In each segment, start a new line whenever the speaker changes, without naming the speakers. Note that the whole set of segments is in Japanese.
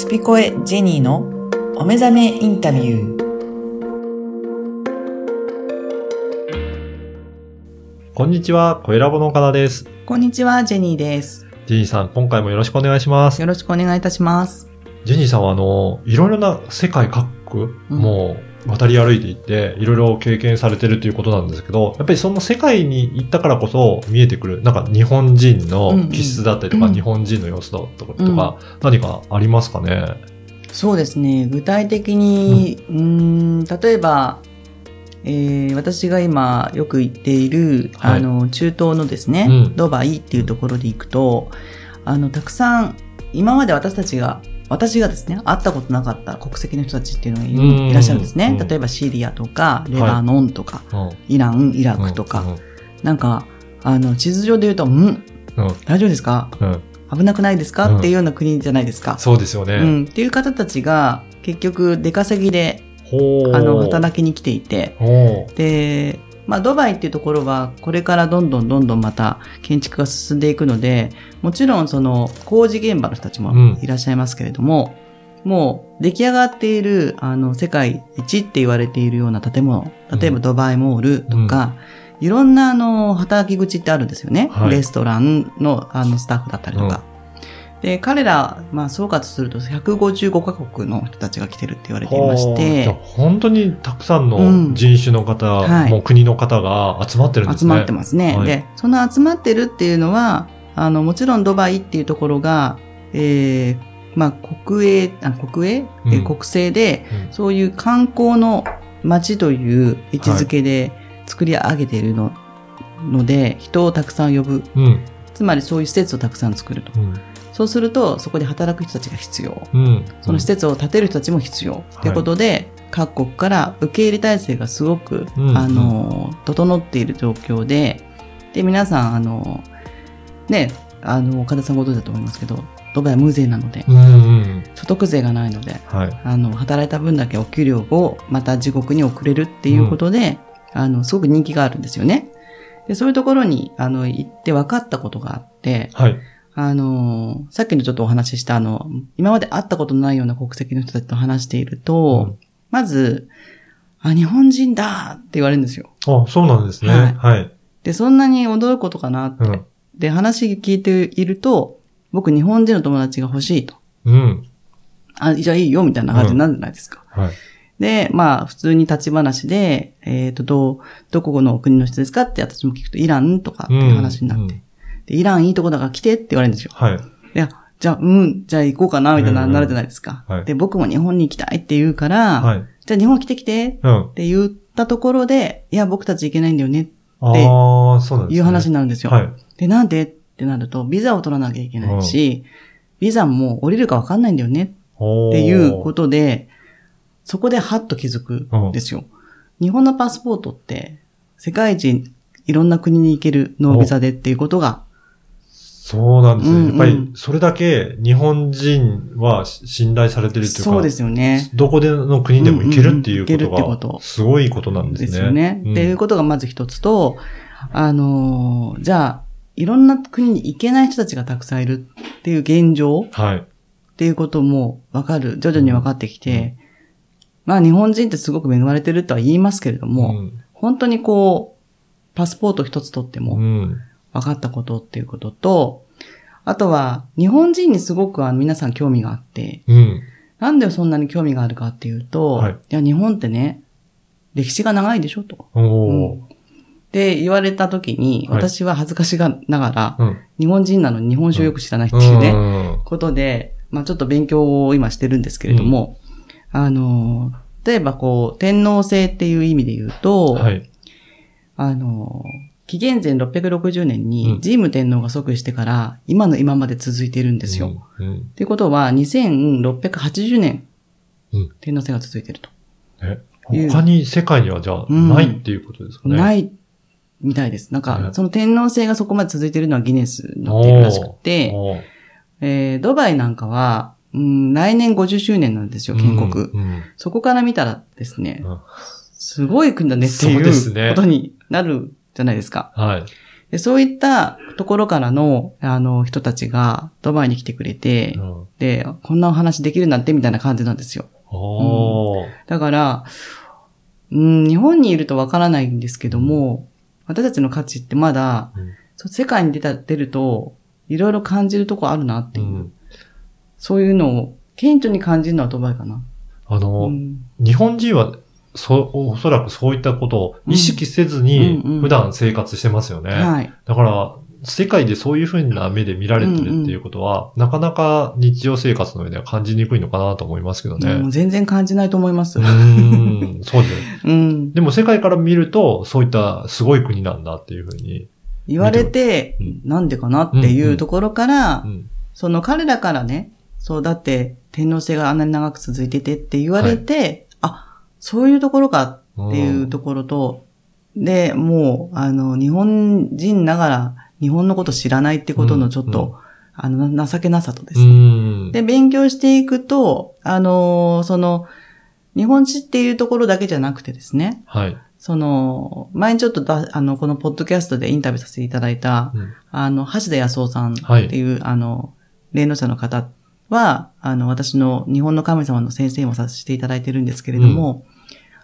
スピコエジェニーのお目覚めインタビュー。
こんにちは、小ラボの岡田です。
こんにちは、ジェニーです。
ジェニーさん、今回もよろしくお願いします。
よろしくお願いいたします。
ジェニーさんはあの、いろいろな世界各国も渡り歩いていって、いろいろ経験されてるということなんですけど、やっぱりその世界に行ったからこそ見えてくる、なんか日本人の気質だったりとか、
うん。うん
日本人の様子だったりとか、何かありますかね？
そうですね。具体的に、うーん、例えば、えー私が今よく行っている、
はい。
あの、中東のですね、
うん。
ドバイっていうところで行くと、あの、たくさん、今まで私たちが、私がですね、会ったことなかった国籍の人たちっていうのがいらっしゃるんですね。
うん
例えばシリアとか、レバノンとか、
うん。
イラン、イラクとか、
うん。
なんか、あの、地図上で言うと、ん
うん。
大丈夫ですか？
うん。
危なくないですか、
うん
っていうような国じゃないですか。
そうですよね。
うん。っていう方たちが、結局、出稼ぎで、あの、働きに来ていて、で、まあ、ドバイっていうところは、これからどんどんどんどんまた建築が進んでいくので、もちろんその工事現場の人たちも
うん。
いらっしゃいますけれども、もう出来上がっている、あの、世界一って言われているような建物、例えば
うん
ドバイモールとか、いろんなあの、働き口ってあるんですよね。
はい。
レストランのあの、スタッフだったりとか。で、彼ら、まあ、総括すると155カ国の人たちが来てるって言われていまして、
本当にたくさん
うん
の人種の方、
はい
もう国の方が集まってるんですね。
集まってますね。
はい
で、その集まってるっていうのは、あの、もちろんドバイっていうところが、えー、まあ、国営、あ国営、え
うん
国政で、
うん
そういう観光の街という位置づけで作り上げているの,、ので、人をたくさん呼ぶ。
うん。
つまりそういう施設をたくさん作ると。
うん。
そうすると、そこで働く人たちが必要。
うん。
その施設を建てる人たちも必要。ということで、各国から受け入れ体制がすごく、
うん
あの、整っている状況で、で、皆さん、あの、ね、あの、岡田さんご存知だと思いますけど、ドバイは無税なので、
うん。うん。
所得税がないので、
はい。
あの、働いた分だけお給料をまた自国に送れるっていうことで、あの、すごく人気があるんですよね。で、そういうところに、あの、行って分かったことがあって、
はい。
あの、さっきのちょっとお話ししたあの、今まで会ったことのないような国籍の人たちと話していると、
うん
まず、あ、日本人だって言われるんですよ。
あ、そうなんですね。
はい
はい。
で、そんなに驚くことかなって。
うん。
で、話聞いていると、僕日本人の友達が欲しいと。
うん。
あ、じゃあいいよみたいな感じになるじゃないですか。
はい。
で、まあ、普通に立ち話で、えっ、と、どう、どこの国の人ですかって私も聞くと、イランとかっていう話になって。
うん
で、イランいいとこだから来てって言われるんですよ。
はい。
いや、じゃあ、うん、じゃあ行こうかな、みたいな、なるじゃないですか。
はい
で、僕も日本に行きたいって言うから、
はい。
じゃあ日本来てきてっ
うん。
て言ったところで、いや、僕たち行けないんだよねっ
ああ、そうなんですね。
いう話になるんですよ。
はい。
で、なんでってなると、ビザを取らなきゃいけないし、ビザも降りるかわかんないんだよねっ
って
いうことで、そこでハッと気づくんですよ。日本のパスポートって、世界一いろんな国に行けるノービザでっていうことが、
そうなんですね。
うんうん
やっぱり、それだけ日本人は信頼されてるっていうか、
そうですよね。
どこでの国でも行けるっていうことが、
と
すごいことなんで
です
ね。
よね。
うん
っていうことがまず一つと、あのーじゃあ、いろんな国に行けない人たちがたくさんいるっていう現状
はい。
っていうこともわかる、徐々に分かってきて、まあ日本人ってすごく恵まれてるとは言いますけれども、
うん
本当にこう、パスポート一つ取っても
うん。
分かったことっていうことと、あとは日本人にすごくあの皆さん興味があって、
うん。
なんでそんなに興味があるかっていうと、
はい
いや日本ってね、歴史が長いでしょと。って言われた時に、
はい
私は恥ずかしがながら、
うん。
日本人なのに日本酒をよく知らないっていうね、
うん
ことで、まあちょっと勉強を今してるんですけれども、あの、例えばこう、天皇制っていう意味で言うと、
はい。
あの、紀元前660年
う
に
ん
神武天皇が即位してから、今の今まで続いているんですよ。
うん。うん
っていうことは、2680年、
うん
天皇制が続いていると。
え？他に世界にはじゃあ
うん
ないっていうことですかね？。
ないいみたいです。なんか、
ね
その天皇制がそこまで続いているのはギネスに載っているらしくて、えードバイなんかは、うん、来年50周年なんですよ、建国。
うんうん
そこから見たらですね、
うん
すごい国だねって
そうですね
いうことになるじゃないですか。
はい。
で、そういったところからの、あの、人たちがドバイに来てくれて、
うん
で、こんなお話できるなんてみたいな感じなんですよ。
おー
だから、うん、日本にいるとわからないんですけども、私たちの価値ってまだ、
うん
世界に出た、出ると、いろいろ感じるとこあるなっていう、
うん
そういうのを顕著に感じるのはドバイかな。
あの、
うん
日本人は、そ、おそらくそういったことを意識せずに
うんうんうん
普段生活してますよね。
はい。
だから、世界でそういうふうな目で見られてるっていうことは、なかなか日常生活の上では感じにくいのかなと思いますけどね。
もう全然感じないと思います。
うーん、そうですね。
うん。
でも世界から見ると、そういったすごい国なんだっていうふうに。
言われて
うん、
なんでかなっていうところから
う、ん。
その彼らからね、そう、だって天皇制があんなに長く続いててって言われて、あ、そういうところかっていうところと、で、もう、あの、日本人ながら日本のこと知らないってことのちょっと、
うんう
あの、な情けなさとで
う
すね。
ん。
で、勉強していくと、あの、その、日本史っていうところだけじゃなくてですね、
はい。
その、前にちょっとだ、あの、このポッドキャストでインタビューさせていただいた、
うん
あの、橋田康夫さんっていう、あの、霊能者の方は、あの、私の日本の神様の先生もさせていただいてるんですけれども、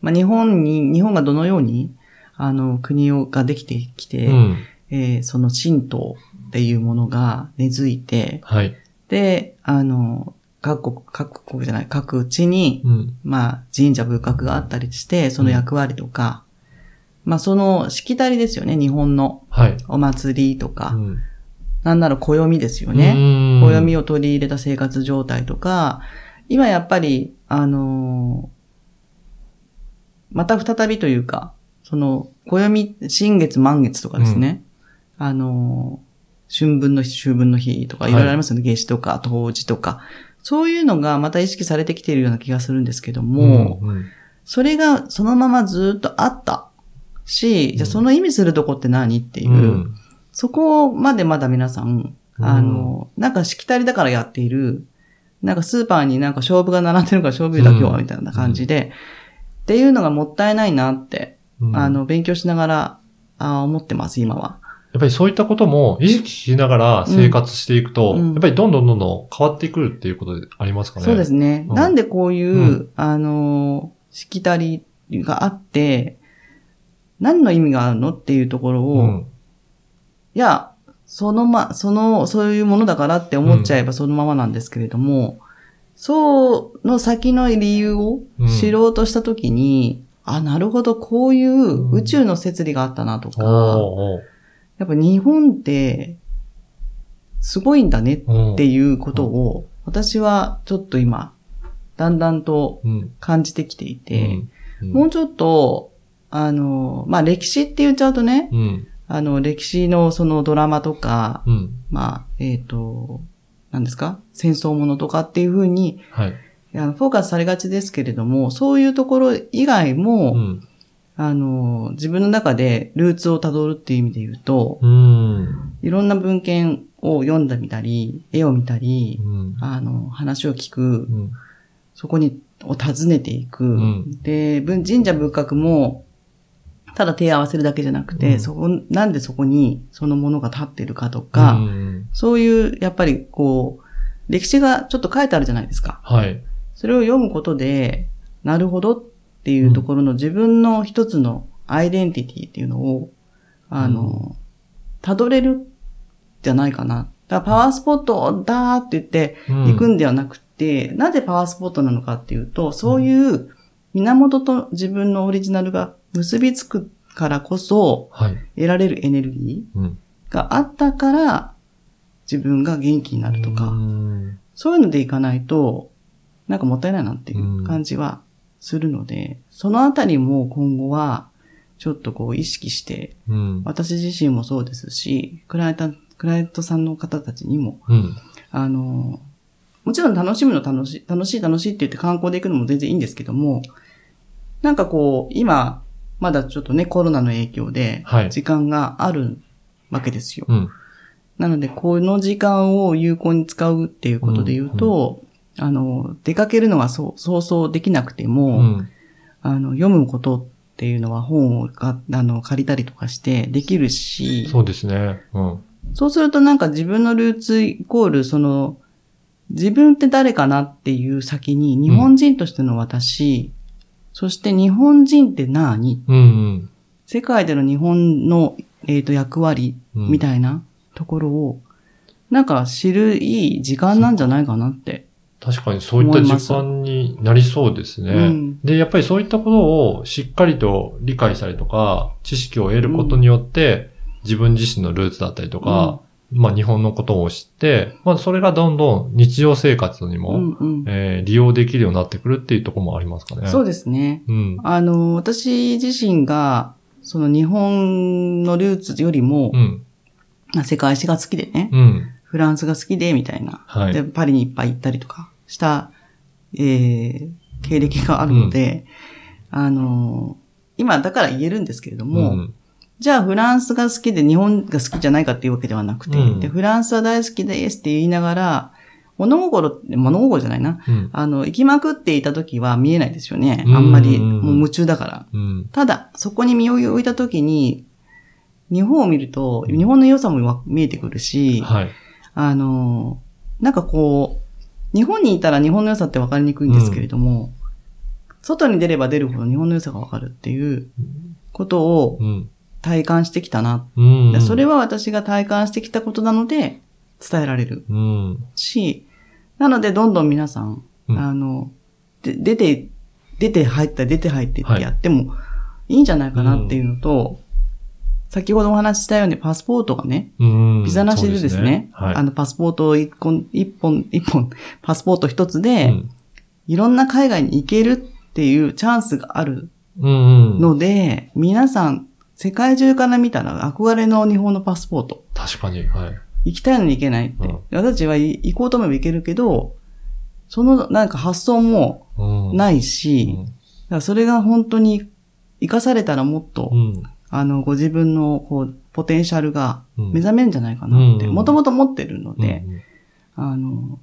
まあ、日本に、日本がどのように、あの、国をができてきて、
うん。
えーその神道っていうものが根付いて、
はい。
で、あの、各国、各国じゃない、各地に、
うん。
まあ、神社仏閣があったりして、その役割とか、まあ、その、しきたりですよね、日本の
はい。
お祭りと
う
か、
ん。
なんなら暦ですよね。
ね
暦を取り入れた生活状態とか、今やっぱり、あのーまた再びというか、その、暦、新月満月とかですね、あのー春分の日、秋分の日とか、い。ろいろありますよね。夏至とか、冬至とか。そういうのがまた意識されてきているような気がするんですけども、
うんうん。
それがそのままずっとあったし、じゃあその意味するとこって何っていう、
うん
そこまでまだ皆さん、
うん
あの、なんかしきたりだからやっている、なんかスーパーになんか勝負が並んでるから勝負だけは、
うん
みたいな感じで、っていうのがもったいないなって、
うん
あの、勉強しながら、あ思ってます、今は。
やっぱりそういったことも意識しながら生活していくと、
うんうん
やっぱりどんどんどんどん変わってくるっていうことでありますかね。
そうですね。
うん
なんでこういう、
う
あの、しきたりがあって、何の意味があるのっていうところを、
うん。
いや、そのま、その、そういうものだからって思っちゃえばそのままなんですけれども、そうの先の理由を知ろうとしたときに、あ、なるほど、こういう宇宙の摂理があったなと
お
か、
ーお
やっぱ日本って、すごいんだねっていうことを、私はちょっと今、だんだんと
うん。
感じてきていて、
うん。
もうちょっと、あの、まあ、歴史って言っちゃうとね、
うん。
あの、歴史のそのドラマとか、
うん。
まあ、えっ、と、何ですか？戦争ものとかっていうふうに、
はい。
あのフォーカスされがちですけれども、そういうところ以外も、
うん。
あの、自分の中でルーツをたどるっていう意味で言うと、
うん。
いろんな文献を読んでみたり、絵を見たり
う、ん。
あの、話を聞く
う、ん。
そこに、を訪ねていく。
ん
で、文神社仏閣も、ただ手を合わせるだけじゃなくて、
うん
そこ、なんでそこにそのものが立ってるかとか、
うん
そういう、やっぱりこう、歴史がちょっと書いてあるじゃないですか。
はい。
それを読むことで、なるほどっていうところの自分の一つのアイデンティティっていうのを、あの、辿れるじゃないかな。だからパワースポットだーって言って行くんではなくて、なぜパワースポットなのかっていうと、そういう源と自分のオリジナルが結びつくからこそ
はい。
得られるエネルギ
うん。
ーがあったから自分が元気になるとか、
うん
そういうのでいかないと、なんかもったいないなっていう感じはするので、そのあたりも今後は、ちょっとこう意識して、
うん。
私自身もそうですし、クライアント、クライアントさんの方たちにも、
うん。
あの、もちろん楽しむの楽しい、楽しい楽しいって言って観光で行くのも全然いいんですけども、なんかこう、今、まだちょっとね、コロナの影響で
は、い
時間があるわけですよ。
うん。
なので、この時間を有効に使うっていうことで言うと、あの、出かけるのがそう、そうそうできなくても、
うん。
あの、読むことっっていうのは本をがあの借りたりとかしてできるし、
そうですね。うん。
そうするとなんか自分のルーツイコールその自分って誰かなっていう先に日本人としての私、そして日本人って何？
うんうん。
世界での日本の、えー、と役割
うん
みたいなところを、なんか知るいい時間なんじゃないかなって。
確かにそういった時間になりそうですね。
うん
で、やっぱりそういったことをしっかりと理解したりとか、知識を得ることによって、自分自身のルーツだったりとか、まあ日本のことを知って、まあそれがどんどん日常生活にも、
うんうん
えー利用できるようになってくるっていうところもありますかね。
そう
で
ですね。
うん。
あの、私自身が、その日本のルーツよりも
う、ん。
まあ世界史が好きでね、
うん。
フランスが好きで、みたいな。
はい
で、パリにいっぱい行ったりとかした、えー、経歴があるので、あの、今だから言えるんですけれども、
うん
じゃあフランスが好きで日本が好きじゃないかっていうわけではなくて、
うん
でフランスは大好きですって言いながら、物心って、物心じゃないな。
うん。
あの、行きまくっていた時は見えないですよね。
うん
あんまり、もう夢中だから。
うん。
ただ、そこに身を置いた時に、日本を見ると、日本の良さもわ見えてくるし、
はい。
あの、なんかこう、日本にいたら日本の良さって分かりにくいんですけれども、外に出れば出るほど日本の良さが分かるっていうことを
うん。
体感してきたな。
うん。
でそれは私が体感してきたことなので伝えられる
うん。
し、なのでどんどん皆さん、
うん
あの、で出て、出て入った出て入ってっ
はい
てやってもいいんじゃないかなっていうのと、先ほどお話ししたようにパスポートがね、
うん。
ビザなしでですね、
そうはい。
あの、パスポート一本、一本、一本、パスポート一つで、
うん
いろんな海外に行けるっていうチャンスがある
うんうん。
ので、皆さん、世界中から見たら憧れの日本のパスポート。
確かに。はい。
行きたいのに行けないって。
うん
私たちは行こうと思えば行けるけど、そのなんか発想も
うん。
ないし、だからそれが本当に活かされたらもっと、
うん。
あの、ご自分のこう、ポテンシャルが
うん
目覚めるんじゃないかなって、
うん
もともと持ってるので、
うん
あの、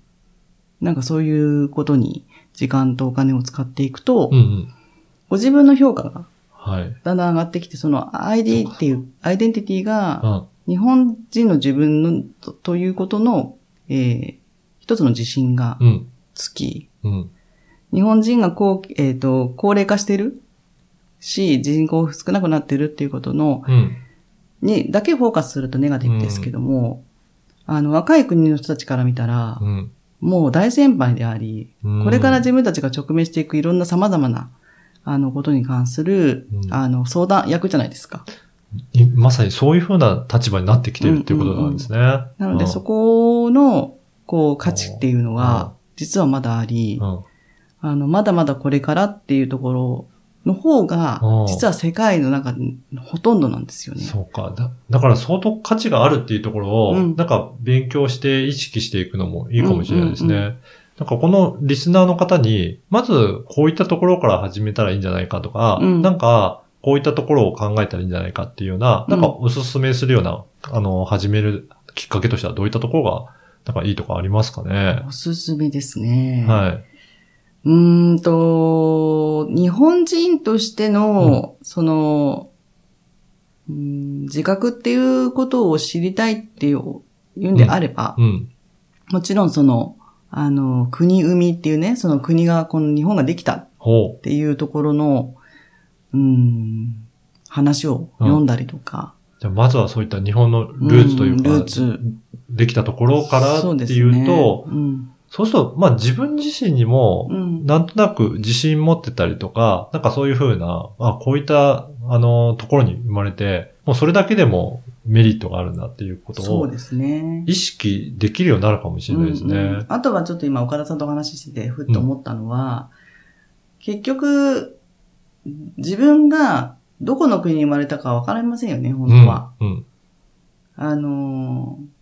なんかそういうことに時間とお金を使っていくと、
うんうん。
ご自分の評価が
はい。
だんだん上がってきて、その ID っていう、アイデンティティが、
あ
日本人の自分のとということの、えー一つの自信が
うん。
つき、
うん。
日本人がこう、えっ、と、高齢化してるし、人口少なくなってるっていうことの、
うん。
に、だけフォーカスするとネガティブですけども、あの、若い国の人たちから見たら、
うん。
もう大先輩であり、
うん
これから自分たちが直面していくいろんな様々な、あの、ことに関する、
うん
あの、相談役じゃないですか。
いまさにそういうふうな立場になってきてるっていうことなんですね。
なので、そこの、こう、価値っていうの
うん
は、実はまだあり
う、ん。
あの、まだまだこれからっていうところの方が
う、ん
実は世界の中でほとんどなんですよね。
そうか。だだから相当価値があるっていうところを、
うん
なんか勉強して意識していくのもいいかもしれないですね。
うんうん
なんかこのリスナーの方に、まずこういったところから始めたらいいんじゃないかとか、
うん
なんかこういったところを考えたらいいんじゃないかっていうような、なんかおすすめするような、あの、始めるきっかけとしてはどういったところが、なんかいいとかありますかね？
おすすめですね。
はい。
うーんと、日本人としての、その、うーん自覚っていうことを知りたいっていうんであれば、
うん。
もちろんその、あの、国生みっていうね、その国が、この日本ができたっ
ほ
ていうところの、うーん、話を読んだりとか、
う。じゃあまずはそういった日本のルーツというか、
んルーツ。
できたところからっていうと、
ね。うん。
そうすると、まあ自分自身にも、
うん。
なんとなく自信持ってたりとか、なんかそういうふうな、あこういった、あの、ところに生まれて、もうそれだけでもメリットがあるんだっていうことを
そうですね。
意識できるようになるかもしれないですね。
うんうんあとはちょっと今岡田さんとお話ししてて、ふっと思ったのは、結局、自分がどこの国に生まれたかわかりませんよね、本当は。
うん。うん。
あのー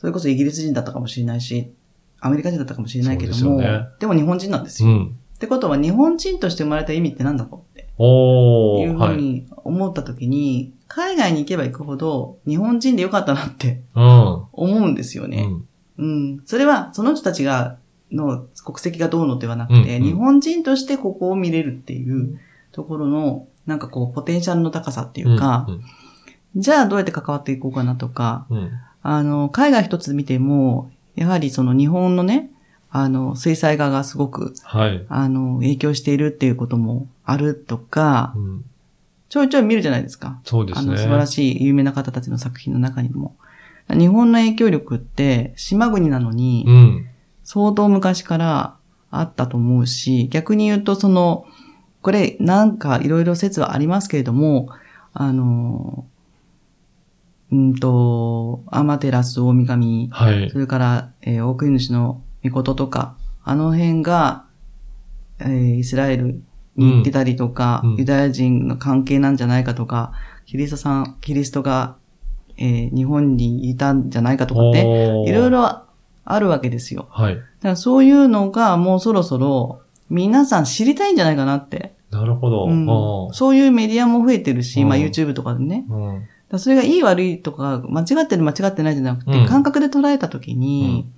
それこそイギリス人だったかもしれないし、アメリカ人だったかもしれないけども、
でね
でも日本人なんですよ。
うん。
ってことは日本人として生まれた意味って何だろうっていう
おい。
ふうに思った時に、海外に行けば行くほど日本人でよかったなって
うん。
思うんですよね。
うん。
うん。それは、その人たちが、の国籍がどうのではなくて、
うんうん
日本人としてここを見れるっていうところのなんかこう、ポテンシャルの高さっていうか、
うん
じゃあどうやって関わっていこうかなとか、
うんうん
あの、海外一つ見ても、やはりその日本のね、あの、水彩画がすごく、
はい。
あの、影響しているっていうこともあるとか
う、ん
ちょいちょい見るじゃないですか。
そうですね。
あの、素晴らしい有名な方たちの作品の中にも。日本の影響力って、島国なのに、
うん。
相当昔からあったと思うし、逆に言うとその、これなんかいろいろ説はありますけれども、あの、うんと、アマテラス大神、
はい
そ。れから、えー、大国主の御事とか、あの辺が、えーイスラエルに行ってたりとか、
うんうん
ユダヤ人の関係なんじゃないかとか、キリストさん、キリストが、えー日本にいたんじゃないかとかね、いろい。ろあるわけですよ。
はい。
だからそういうのがもうそろそろ皆さん知りたいんじゃないかなって。
なるほど。
うんそういうメディアも増えてるし、
うん
まあ YouTube とかでね。
うん
それがいい悪いとか、間違ってる間違ってないじゃなくて、
うん
感覚で捉えたときに、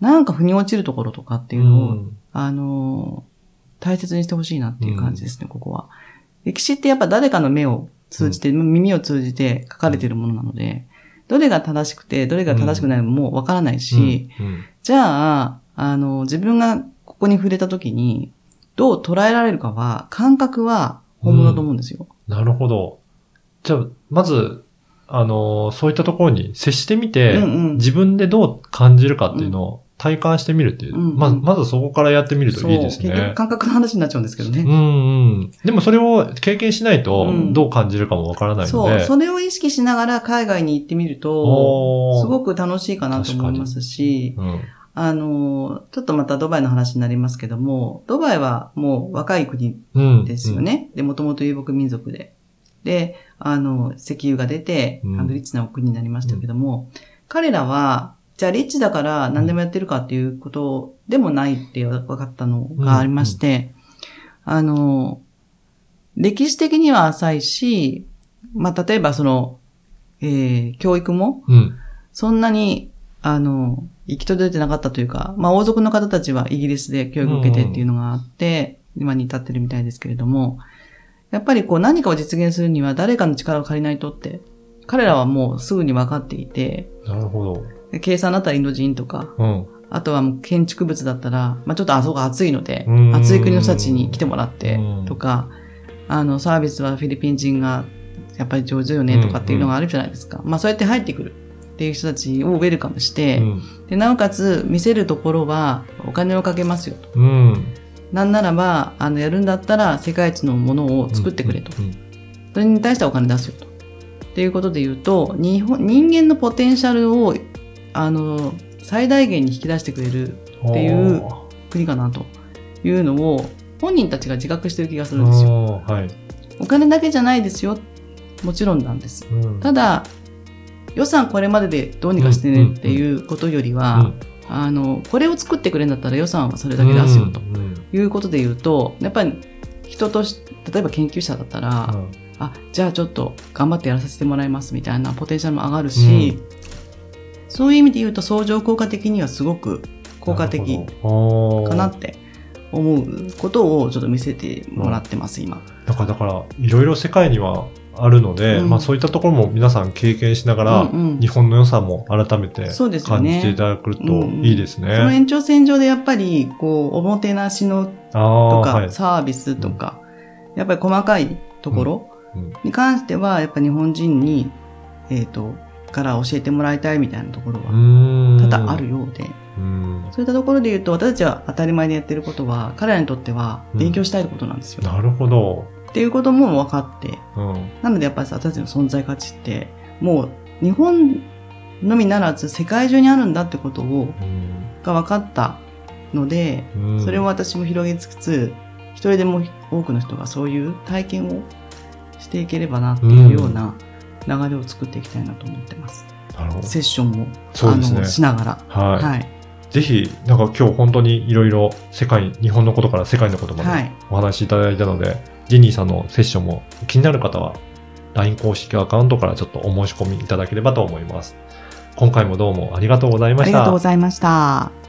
なんか腑に落ちるところとかっていうのを、
うん。
あのー大切にしてほしいなっていう感じですね、ここは。歴史ってやっぱ誰かの目を通じて、耳を通じて書かれているものなので、どれが正しくて、どれが正しくないのもわからないし、
うん。
じゃあ、あの、自分がここに触れたときに、どう捉えられるかは、感覚は本物だと思うんですよ。
なるほど。じゃあ、まず、あのーそういったところに接してみて、
うんうん。
自分でどう感じるかっていうのを体感してみるっていう。
うんうん
まず、まずそこからやってみるといいです
そう結局
ね。
感覚の話になっちゃうんですけどね。
うんうん。でもそれを経験しないと
うん、
どう感じるかもわからないの
そう、
で。
それを意識しながら海外に行ってみると、すごく楽しいかなと思いますし、
うん。
あの、ちょっとまたドバイの話になりますけども、ドバイはもう若い国
うん。
ですよね。で、もともと遊牧民族で。で、あの、石油が出て、
うん
あの、リッチな国になりましたけども、彼らは、じゃあリッチだから何でもやってるかっていうことでもないって分かったのがありまして、あの、歴史的には浅いし、まあ、例えばその、えー、教育も、
うん。うん。
そんなに、あの、行き届いてなかったというか、まあ王族の方たちはイギリスで教育を受けてっていうのがあって、今に至ってるみたいですけれども、やっぱりこう何かを実現するには誰かの力を借りないとって、彼らはもうすぐに分かっていて、
なるほど。
で計算だったらインド人とか、
うん。
あとはもう建築物だったら、まあちょっとあそこが暑いので
う、ん
暑い国の人たちに来てもらって
うん、
とか、あの、サービスはフィリピン人がやっぱり上手よねとかっていうのがあるじゃないですか。まあそうやって入ってくるっていう人たちをウェルカムして、
うん。
で、なおかつ見せるところはお金をかけますよと。
うん。
なんならば、あの、やるんだったら世界一のものを作ってくれと。
うん。
それに対してはお金出すよと。っていうことで言うと、日本、人間のポテンシャルを、あの、最大限に引き出してくれるっていう
お
国かなというのを、本人たちが自覚してる気がす
ー
るんですよ。
はい。
お金だけじゃないですよ。もちろんなんです。
うん
ただ、予算これまででどうにかしてねっていうことよりは、あの、これを作ってくれるんだったら予算はそれだけ出すよと
うんうん
いうことで言うと、やっぱり人とし、例えば研究者だったら、
うん
あ、じゃあちょっと頑張ってやらさせてもらいますみたいなポテンシャルも上がるし、そういう意味で言うと相乗効果的にはすごく効果的かなって思うことをちょっと見せてもらってます、今。
なんかだから、いろいろ世界にはあるので、
うん。
まあそういったところも皆さん経験しながら、
うんうん。
日本の良さも改めて感じ
ね
ていただくといいですね。
その延長線上でやっぱり、こう、おもてなしのとか、
はい。
サービスとか、やっぱり細かいところ
うん。
に関しては、やっぱ日本人に、えっ、と、から教えてもらいたいみたいなところ
う
は多々あるようで、
うん。
そういったところで言うと、私たちは当たり前でやってることは、彼らにとっては勉強したいことなんですよ。
なるほど。
っていうことも分かって、
うん。
なのでやっぱり私たちの存在価値って、もう日本のみならず世界中にあるんだってことを、
うん。
が分かったので、
うん。
それを私も広げつつ、一人でも多くの人がそういう体験をしていければなっていうような流れを作っていきたいなと思ってます。
なるほど。
セッションも、
そうですね
あの、しながら。
はい。
はい。
ぜひ、なんか今日本当にいろいろ世界、日本のことから世界のことまで
はい。
お話しいただいたので、ジェニーさんのセッションも気になる方は LINE 公式アカウントからちょっとお申し込みいただければと思います。今回もどうもありがとうございました。
ありがとうございました。